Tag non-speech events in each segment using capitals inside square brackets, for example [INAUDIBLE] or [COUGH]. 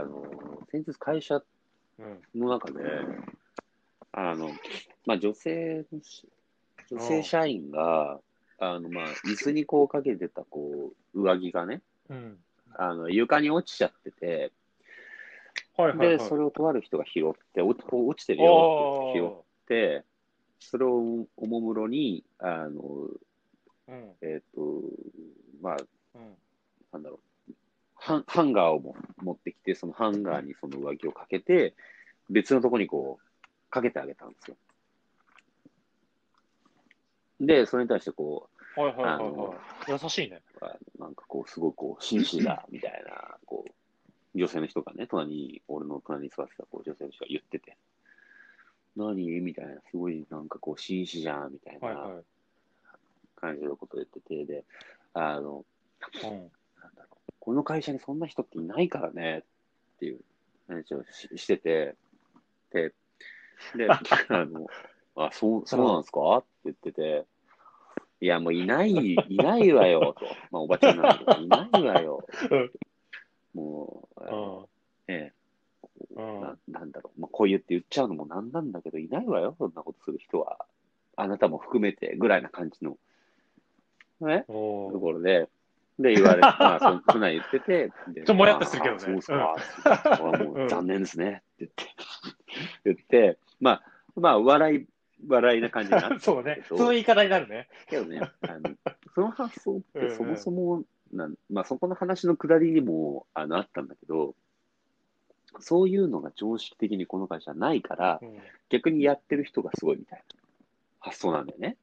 あの、先日会社うん。の中で、あの、まあ、女性女性社員が、あの、まあ、椅子にこうかけてた、こう、上着がね、うん。あの、床に落ちちゃってて、で、はいはいはい。それをとある人が拾って、おこう落ちてるよって言って拾って、それをおもむろに、あの、うん。えっ、と、まあ、うん。なんだろう、ハンハンガーをも持ってきて、そのハンガーにその上着をかけて、別のとこにこう、かけてあげたんですよ。で、それに対してこはいはいはいはい。優しいね。なんかこう、すごいこう、紳士だ、みたいな、こう、女性の人がね、隣に、俺の隣に座ってたこう女性の人が言ってて、何みたいな、すごいなんかこう、紳士じゃん、みたいな。感じのことを言ってて、で、あの、うん。この会社にそんな人っていないからねっていう話をししてて、で、で、[LAUGHS] あの、あ、そう、そうなんですか？って言ってて、いや、もういない、いないわよ、と。まあ、おばちゃんなんだけど、いないわよ。もう、あのねうん。ななんだろう、まあ、こう言って言っちゃうのもなんなんだけど、いないわよ、そんなことする人は。あなたも含めて、ぐらいな感じの、ね、ところで、で、言われて、まあ、そんそんなん言ってて、でちょっともやっとするけどねあそうですか、って言ってこれはもうんう残念ですね、って言って、[LAUGHS] 言って、まあ、まあ、笑い、笑いな感じになって [LAUGHS] そうね。その言い方になるね。けどね、あのその発想っうんうんてそもそもなん、まあ、そこの話のくだりにもあのあったんだけど、そういうのが常識的にこの会社はないから、うん。逆にやってる人がすごいみたいな発想なんだよね。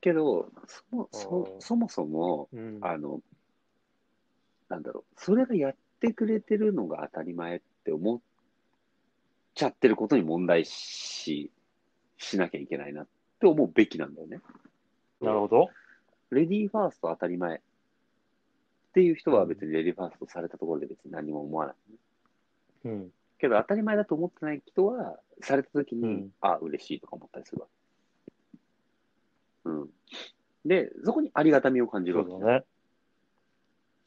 けど、そもそうんそもそも、うん。あの、なんだろう、それがやってくれてるのが当たり前って思っちゃってることに問題し、しなきゃいけないなって思うべきなんだよね。なるほど。レディーファースト当たり前っていう人は別にレディーファーストされたところで別に何も思わない。うん。けど当たり前だと思ってない人は、された時に、うんあ、嬉しいとか思ったりするわ。うん。で、そこにありがたみを感じるわけそうだね。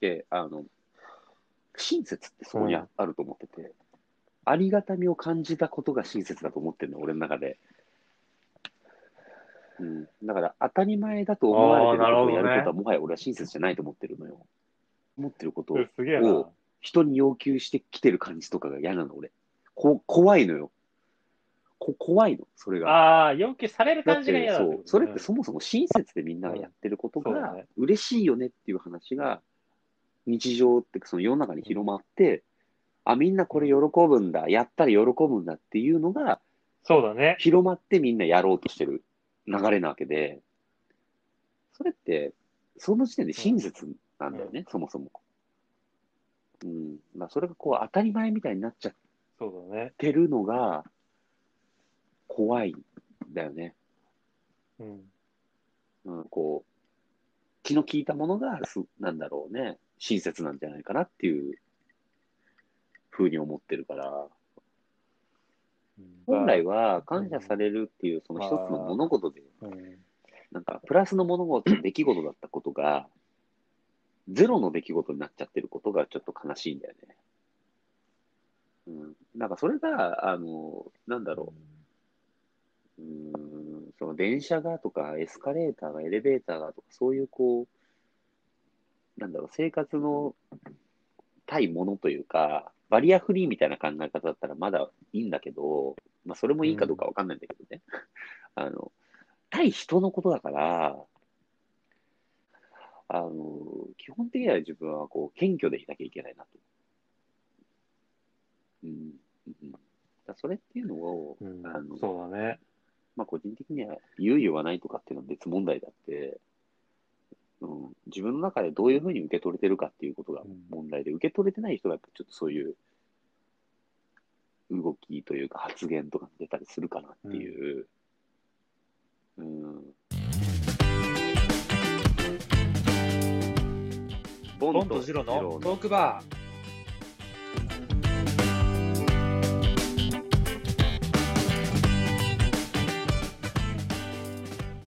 で、あの、親切ってそこにあると思ってて、ありがたみを感じたことが親切だと思ってるの、俺の中で。うん。だから、当たり前だと思われてることをやることは、もはや俺は親切じゃないと思ってるのよ。思ってること。を人に要求してきてる感じとかが嫌なの、俺。こ怖いのよ。こ怖いの、それが。ああ、要求されるだって感じが嫌だそう、それってそもそも親切でみんながやってることが嬉しいよねっていう話が日常ってその世の中に広まって、あ、みんなこれ喜ぶんだ、やったら喜ぶんだっていうのがそうだね。広まってみんなやろうとしてる流れなわけで、それってその時点で親切なんだよね、そもそも。うん。まあそれがこう当たり前みたいになっちゃっそうだね。てるのが怖いんだよね。うん。うん、こう、気の利いたものがす、なんだろうね、親切なんじゃないかなっていうふうに思ってるから、本来は感謝されるっていうその一つの物事で、うん。なんかプラスの物事、出来事だったことが、ゼロの出来事になっちゃってることがちょっと悲しいんだよね。うん。なんかそれが、あの、なんだろう、うーん、その電車がとか、エスカレーターが、エレベーターがとか、そういうこう、なんだろう、生活の対ものというか、バリアフリーみたいな考え方だったらまだいいんだけど、まあそれもいいかどうかわかんないんだけどね。[LAUGHS] あの、対人のことだから、あの、基本的には自分はこう、謙虚でいなきゃいけないなと。うん。うん、だそれっていうのを、うんあのそうだね。まあ、個人的には言う言わないとかっていうのは別問題だって、うん、自分の中でどういうふうに受け取れてるかっていうことが問題で、受け取れてない人がちょっとそういう動きというか発言とか出たりするかなっていう。うん。ボボンとジロのトークバー。